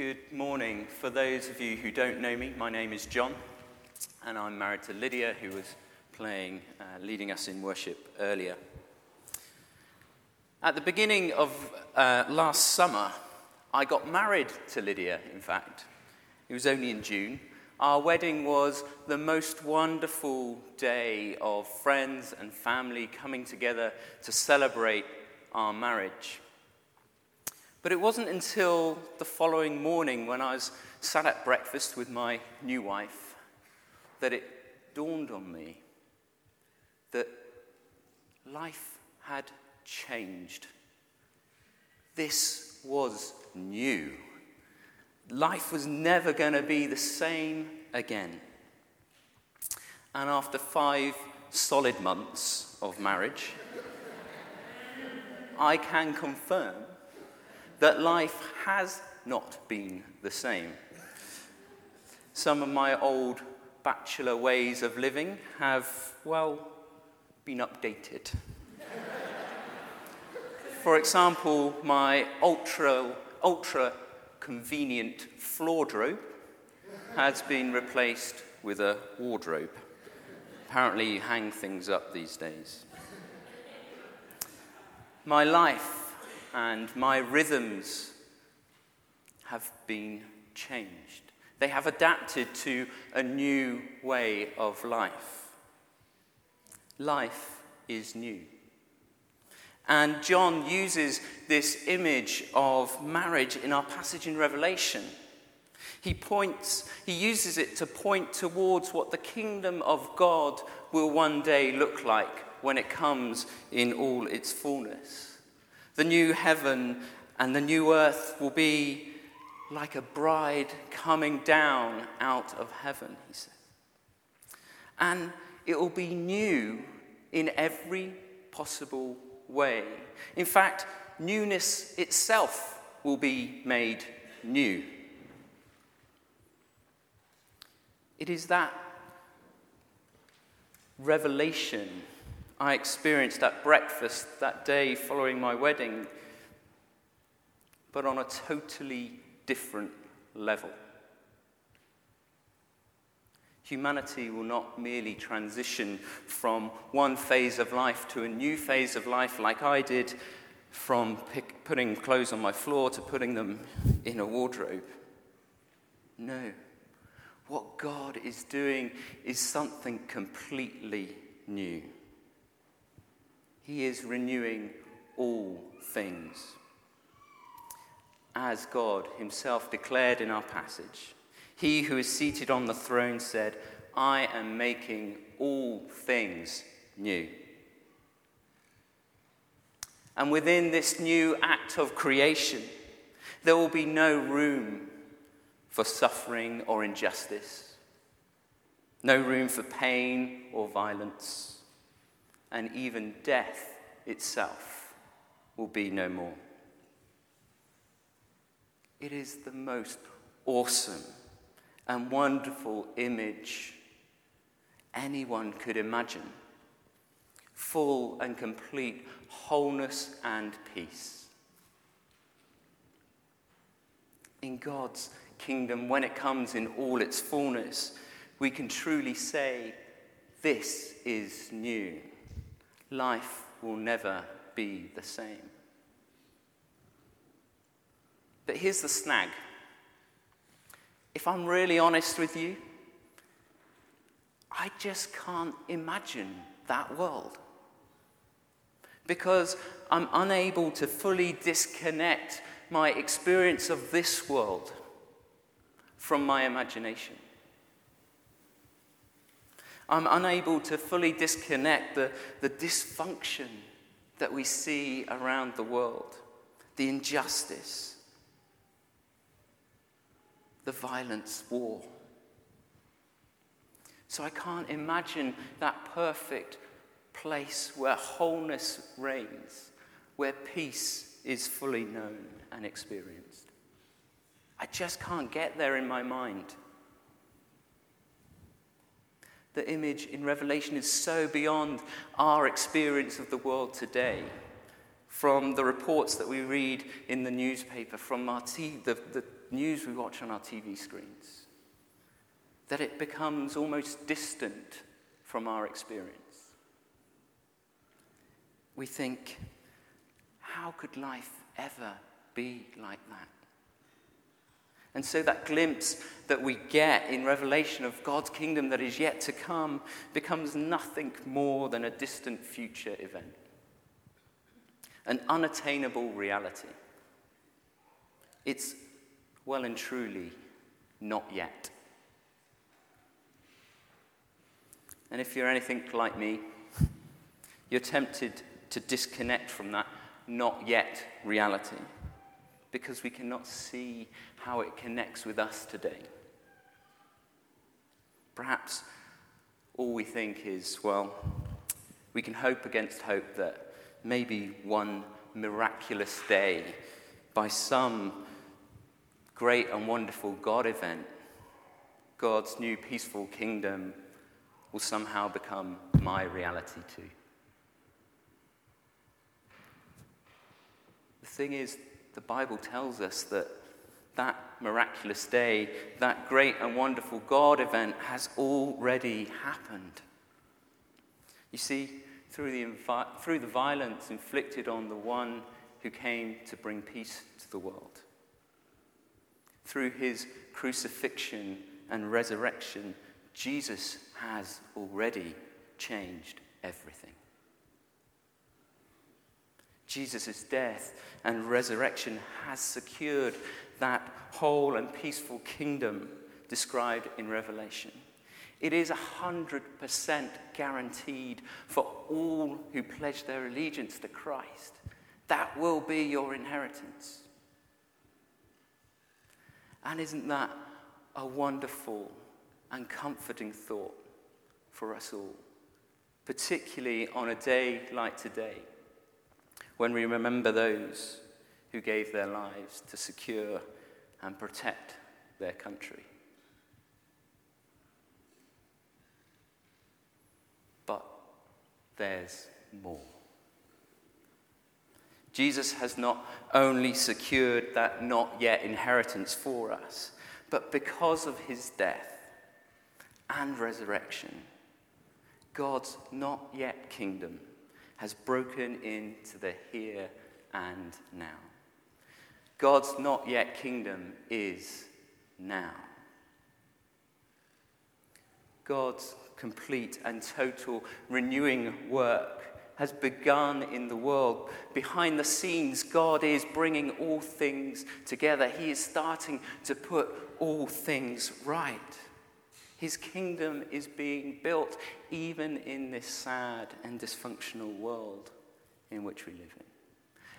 Good morning. For those of you who don't know me, my name is John, and I'm married to Lydia, who was playing, uh, leading us in worship earlier. At the beginning of uh, last summer, I got married to Lydia, in fact. It was only in June. Our wedding was the most wonderful day of friends and family coming together to celebrate our marriage. But it wasn't until the following morning when I was sat at breakfast with my new wife that it dawned on me that life had changed. This was new. Life was never going to be the same again. And after five solid months of marriage, I can confirm that life has not been the same. Some of my old bachelor ways of living have, well, been updated. For example, my ultra, ultra convenient floor drobe has been replaced with a wardrobe. Apparently, you hang things up these days. My life and my rhythms have been changed. They have adapted to a new way of life. Life is new. And John uses this image of marriage in our passage in Revelation. He points, he uses it to point towards what the kingdom of God will one day look like when it comes in all its fullness. The new heaven and the new earth will be like a bride coming down out of heaven, he says. And it will be new in every possible way. In fact, newness itself will be made new. It is that revelation I experienced at breakfast that day following my wedding, but on a totally different level. Humanity will not merely transition from one phase of life to a new phase of life like I did, from pick, putting clothes on my floor to putting them in a wardrobe. No. What God is doing is something completely new. He is renewing all things. As God Himself declared in our passage, He who is seated on the throne said, I am making all things new. And within this new act of creation, there will be no room for suffering or injustice, no room for pain or violence and even death itself will be no more. It is the most awesome and wonderful image anyone could imagine full and complete wholeness and peace. In God's kingdom, when it comes in all its fullness, we can truly say, This is new life will never be the same. But here's the snag. If I'm really honest with you, I just can't imagine that world. Because I'm unable to fully disconnect my experience of this world from my imagination. I'm unable to fully disconnect the, the dysfunction that we see around the world, the injustice, the violence, war. So I can't imagine that perfect place where wholeness reigns, where peace is fully known and experienced. I just can't get there in my mind the image in Revelation is so beyond our experience of the world today. From the reports that we read in the newspaper, from our t- the, the news we watch on our TV screens, that it becomes almost distant from our experience. We think, how could life ever be like that? And so that glimpse that we get in Revelation of God's kingdom that is yet to come becomes nothing more than a distant future event, an unattainable reality. It's well and truly not yet. And if you're anything like me, you're tempted to disconnect from that not yet reality because we cannot see how it connects with us today. Perhaps all we think is, well, we can hope against hope that maybe one miraculous day, by some great and wonderful God event, God's new peaceful kingdom will somehow become my reality too. The thing is, the Bible tells us that that miraculous day, that great and wonderful God event has already happened. You see, through the, invi- through the violence inflicted on the one who came to bring peace to the world, through his crucifixion and resurrection, Jesus has already changed everything. Jesus' death and resurrection has secured that whole and peaceful kingdom described in Revelation. It is 100% guaranteed for all who pledge their allegiance to Christ. That will be your inheritance. And isn't that a wonderful and comforting thought for us all, particularly on a day like today? When we remember those who gave their lives to secure and protect their country. But there's more. Jesus has not only secured that not yet inheritance for us, but because of his death and resurrection, God's not yet kingdom has broken into the here and now. God's not yet kingdom is now. God's complete and total renewing work has begun in the world. Behind the scenes, God is bringing all things together. He is starting to put all things right. His kingdom is being built even in this sad and dysfunctional world in which we live in.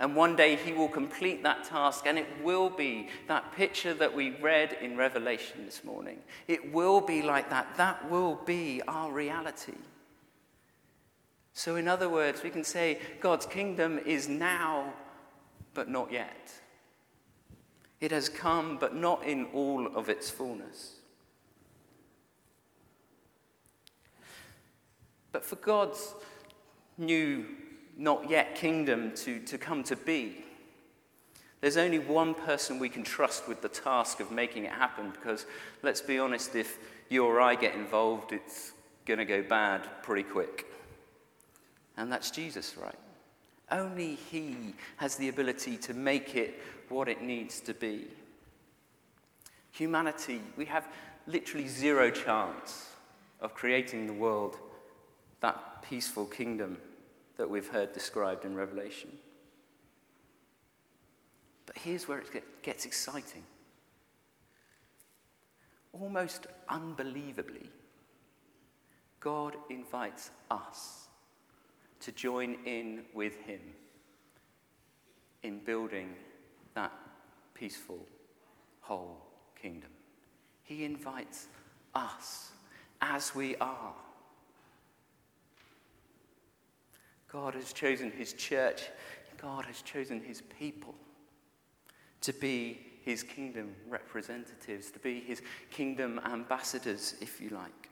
And one day he will complete that task, and it will be that picture that we read in Revelation this morning. It will be like that. That will be our reality. So, in other words, we can say God's kingdom is now, but not yet. It has come, but not in all of its fullness. But for God's new, not yet kingdom to, to come to be, there's only one person we can trust with the task of making it happen because, let's be honest, if you or I get involved, it's going to go bad pretty quick. And that's Jesus, right? Only He has the ability to make it what it needs to be. Humanity, we have literally zero chance of creating the world that peaceful kingdom that we've heard described in Revelation. But here's where it gets exciting. Almost unbelievably, God invites us to join in with Him in building that peaceful whole kingdom. He invites us as we are God has chosen his church, God has chosen his people to be his kingdom representatives, to be his kingdom ambassadors, if you like.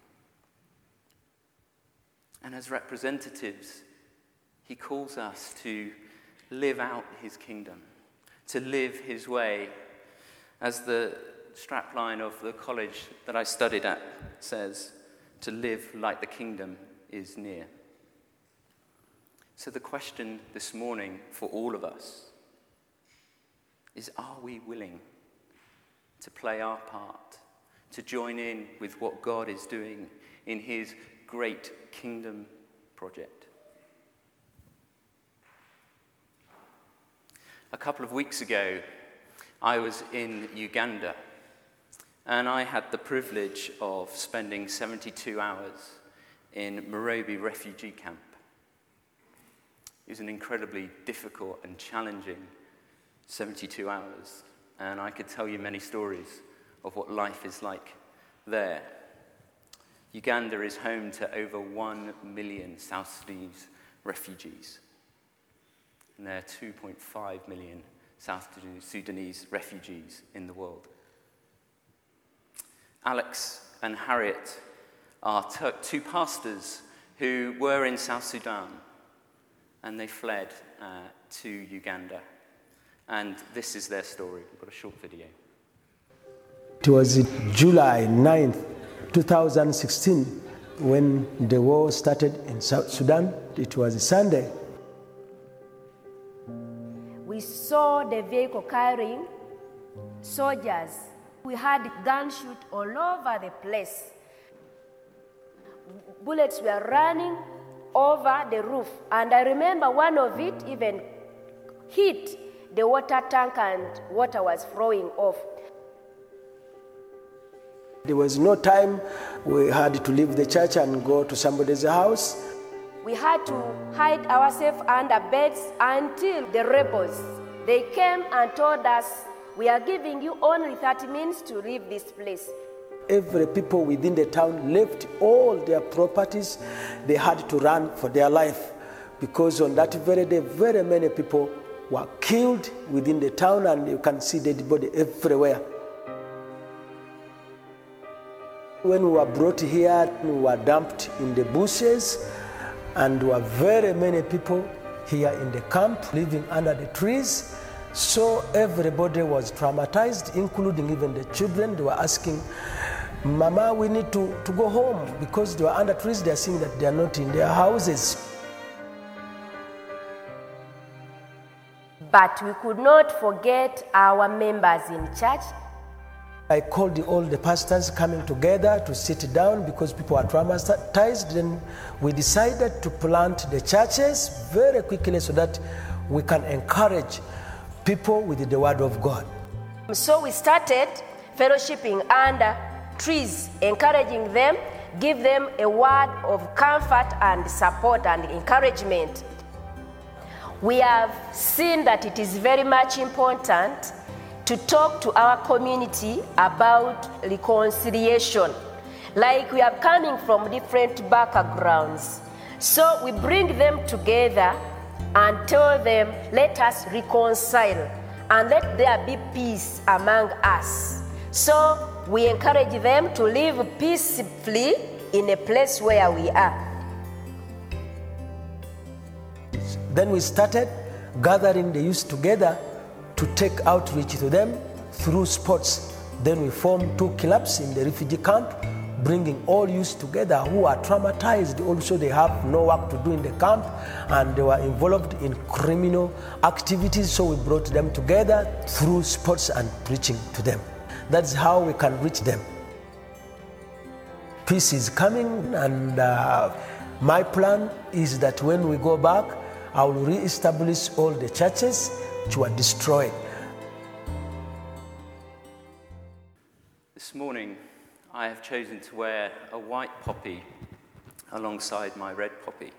And as representatives, he calls us to live out his kingdom, to live his way. As the strapline of the college that I studied at says, to live like the kingdom is near. So, the question this morning for all of us is are we willing to play our part, to join in with what God is doing in His great kingdom project? A couple of weeks ago, I was in Uganda and I had the privilege of spending 72 hours in Morobe refugee camp. It was an incredibly difficult and challenging 72 hours, and I could tell you many stories of what life is like there. Uganda is home to over 1 million South Sudanese refugees, and there are 2.5 million South Sudanese refugees in the world. Alex and Harriet are two pastors who were in South Sudan and they fled uh, to Uganda. And this is their story. We've got a short video. It was July 9th, 2016, when the war started in South Sudan. It was a Sunday. We saw the vehicle carrying soldiers. We had gunshot all over the place. Bullets were running over the roof. And I remember one of it even hit the water tank and water was flowing off. There was no time we had to leave the church and go to somebody's house. We had to hide ourselves under beds until the rebels they came and told us we are giving you only 30 minutes to leave this place. Every people within the town left all their properties. They had to run for their life because on that very day, very many people were killed within the town, and you can see dead body everywhere. When we were brought here, we were dumped in the bushes, and there were very many people here in the camp living under the trees. So everybody was traumatized, including even the children. They were asking, Mama, we need to, to go home because they are under trees. They are seeing that they are not in their houses. But we could not forget our members in church. I called all the pastors coming together to sit down because people are traumatized. Then we decided to plant the churches very quickly so that we can encourage people with the word of God. So we started fellowshipping under trees, encouraging them, give them a word of comfort and support and encouragement. We have seen that it is very much important to talk to our community about reconciliation. Like we are coming from different backgrounds. So we bring them together and tell them, let us reconcile and let there be peace among us. So we encourage them to live peacefully in a place where we are. Then we started gathering the youth together to take outreach to them through sports. Then we formed two clubs in the refugee camp, bringing all youth together who are traumatized. Also, they have no work to do in the camp and they were involved in criminal activities. So we brought them together through sports and preaching to them. That's how we can reach them. Peace is coming, and uh, my plan is that when we go back, I will re-establish all the churches which were destroyed. This morning, I have chosen to wear a white poppy alongside my red poppy,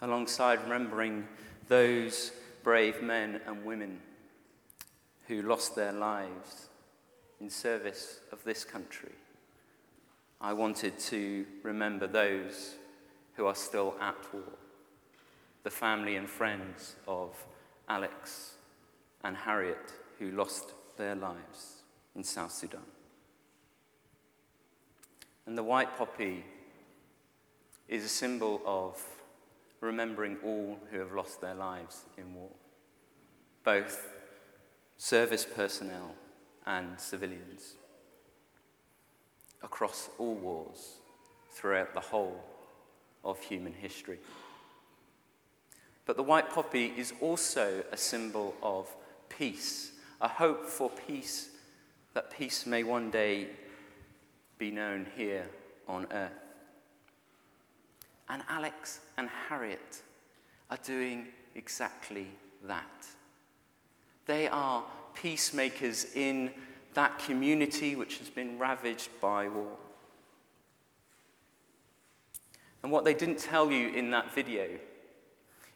alongside remembering those brave men and women who lost their lives in service of this country. I wanted to remember those who are still at war, the family and friends of Alex and Harriet who lost their lives in South Sudan. And the white poppy is a symbol of remembering all who have lost their lives in war, both service personnel, and civilians across all wars throughout the whole of human history. But the white poppy is also a symbol of peace, a hope for peace, that peace may one day be known here on earth. And Alex and Harriet are doing exactly that. They are peacemakers in that community which has been ravaged by war. And what they didn't tell you in that video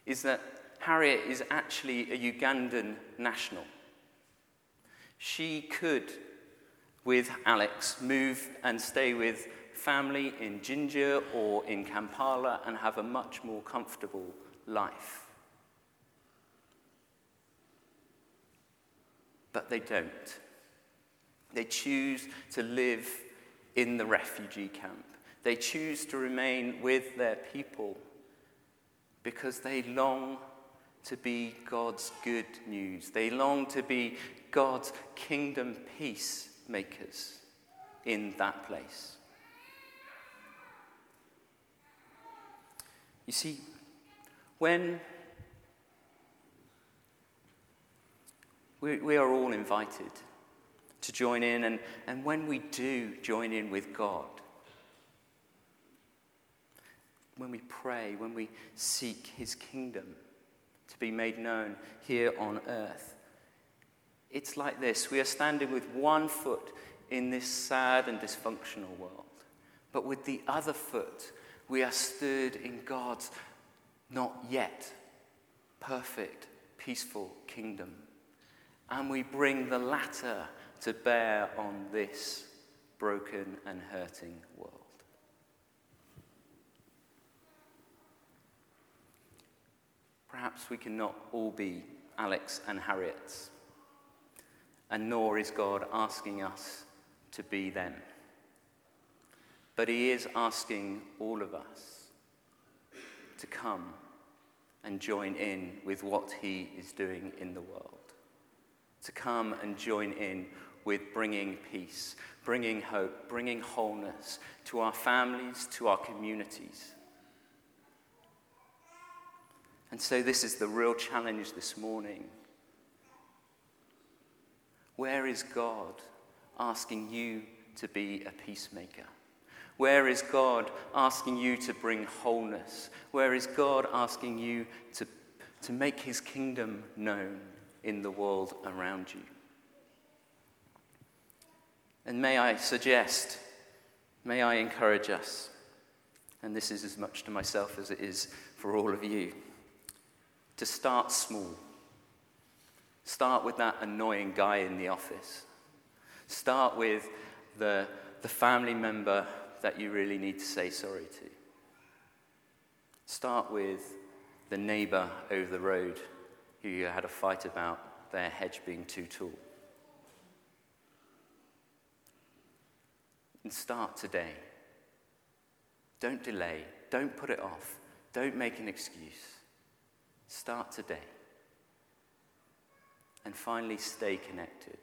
is that Harriet is actually a Ugandan national. She could, with Alex, move and stay with family in Jinja or in Kampala and have a much more comfortable life. But they don't. They choose to live in the refugee camp. They choose to remain with their people because they long to be God's good news. They long to be God's kingdom peacemakers in that place. You see, when we, we are all invited to join in, and, and when we do join in with God, when we pray, when we seek his kingdom to be made known here on earth. It's like this we are standing with one foot in this sad and dysfunctional world, but with the other foot, we are stood in God's not yet perfect, peaceful kingdom. And we bring the latter to bear on this broken and hurting world. Perhaps we cannot all be Alex and Harriet's, and nor is God asking us to be them. But He is asking all of us to come and join in with what He is doing in the world, to come and join in with bringing peace, bringing hope, bringing wholeness to our families, to our communities and so, this is the real challenge this morning. Where is God asking you to be a peacemaker? Where is God asking you to bring wholeness? Where is God asking you to, to make his kingdom known in the world around you? And may I suggest, may I encourage us, and this is as much to myself as it is for all of you to start small. Start with that annoying guy in the office. Start with the, the family member that you really need to say sorry to. Start with the neighbor over the road who had a fight about their hedge being too tall. And start today. Don't delay. Don't put it off. Don't make an excuse. Start today. And finally, stay connected.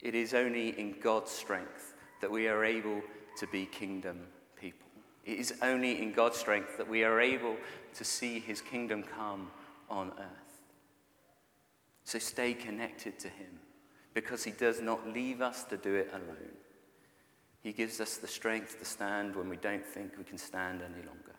It is only in God's strength that we are able to be kingdom people. It is only in God's strength that we are able to see his kingdom come on earth. So stay connected to him because he does not leave us to do it alone. He gives us the strength to stand when we don't think we can stand any longer.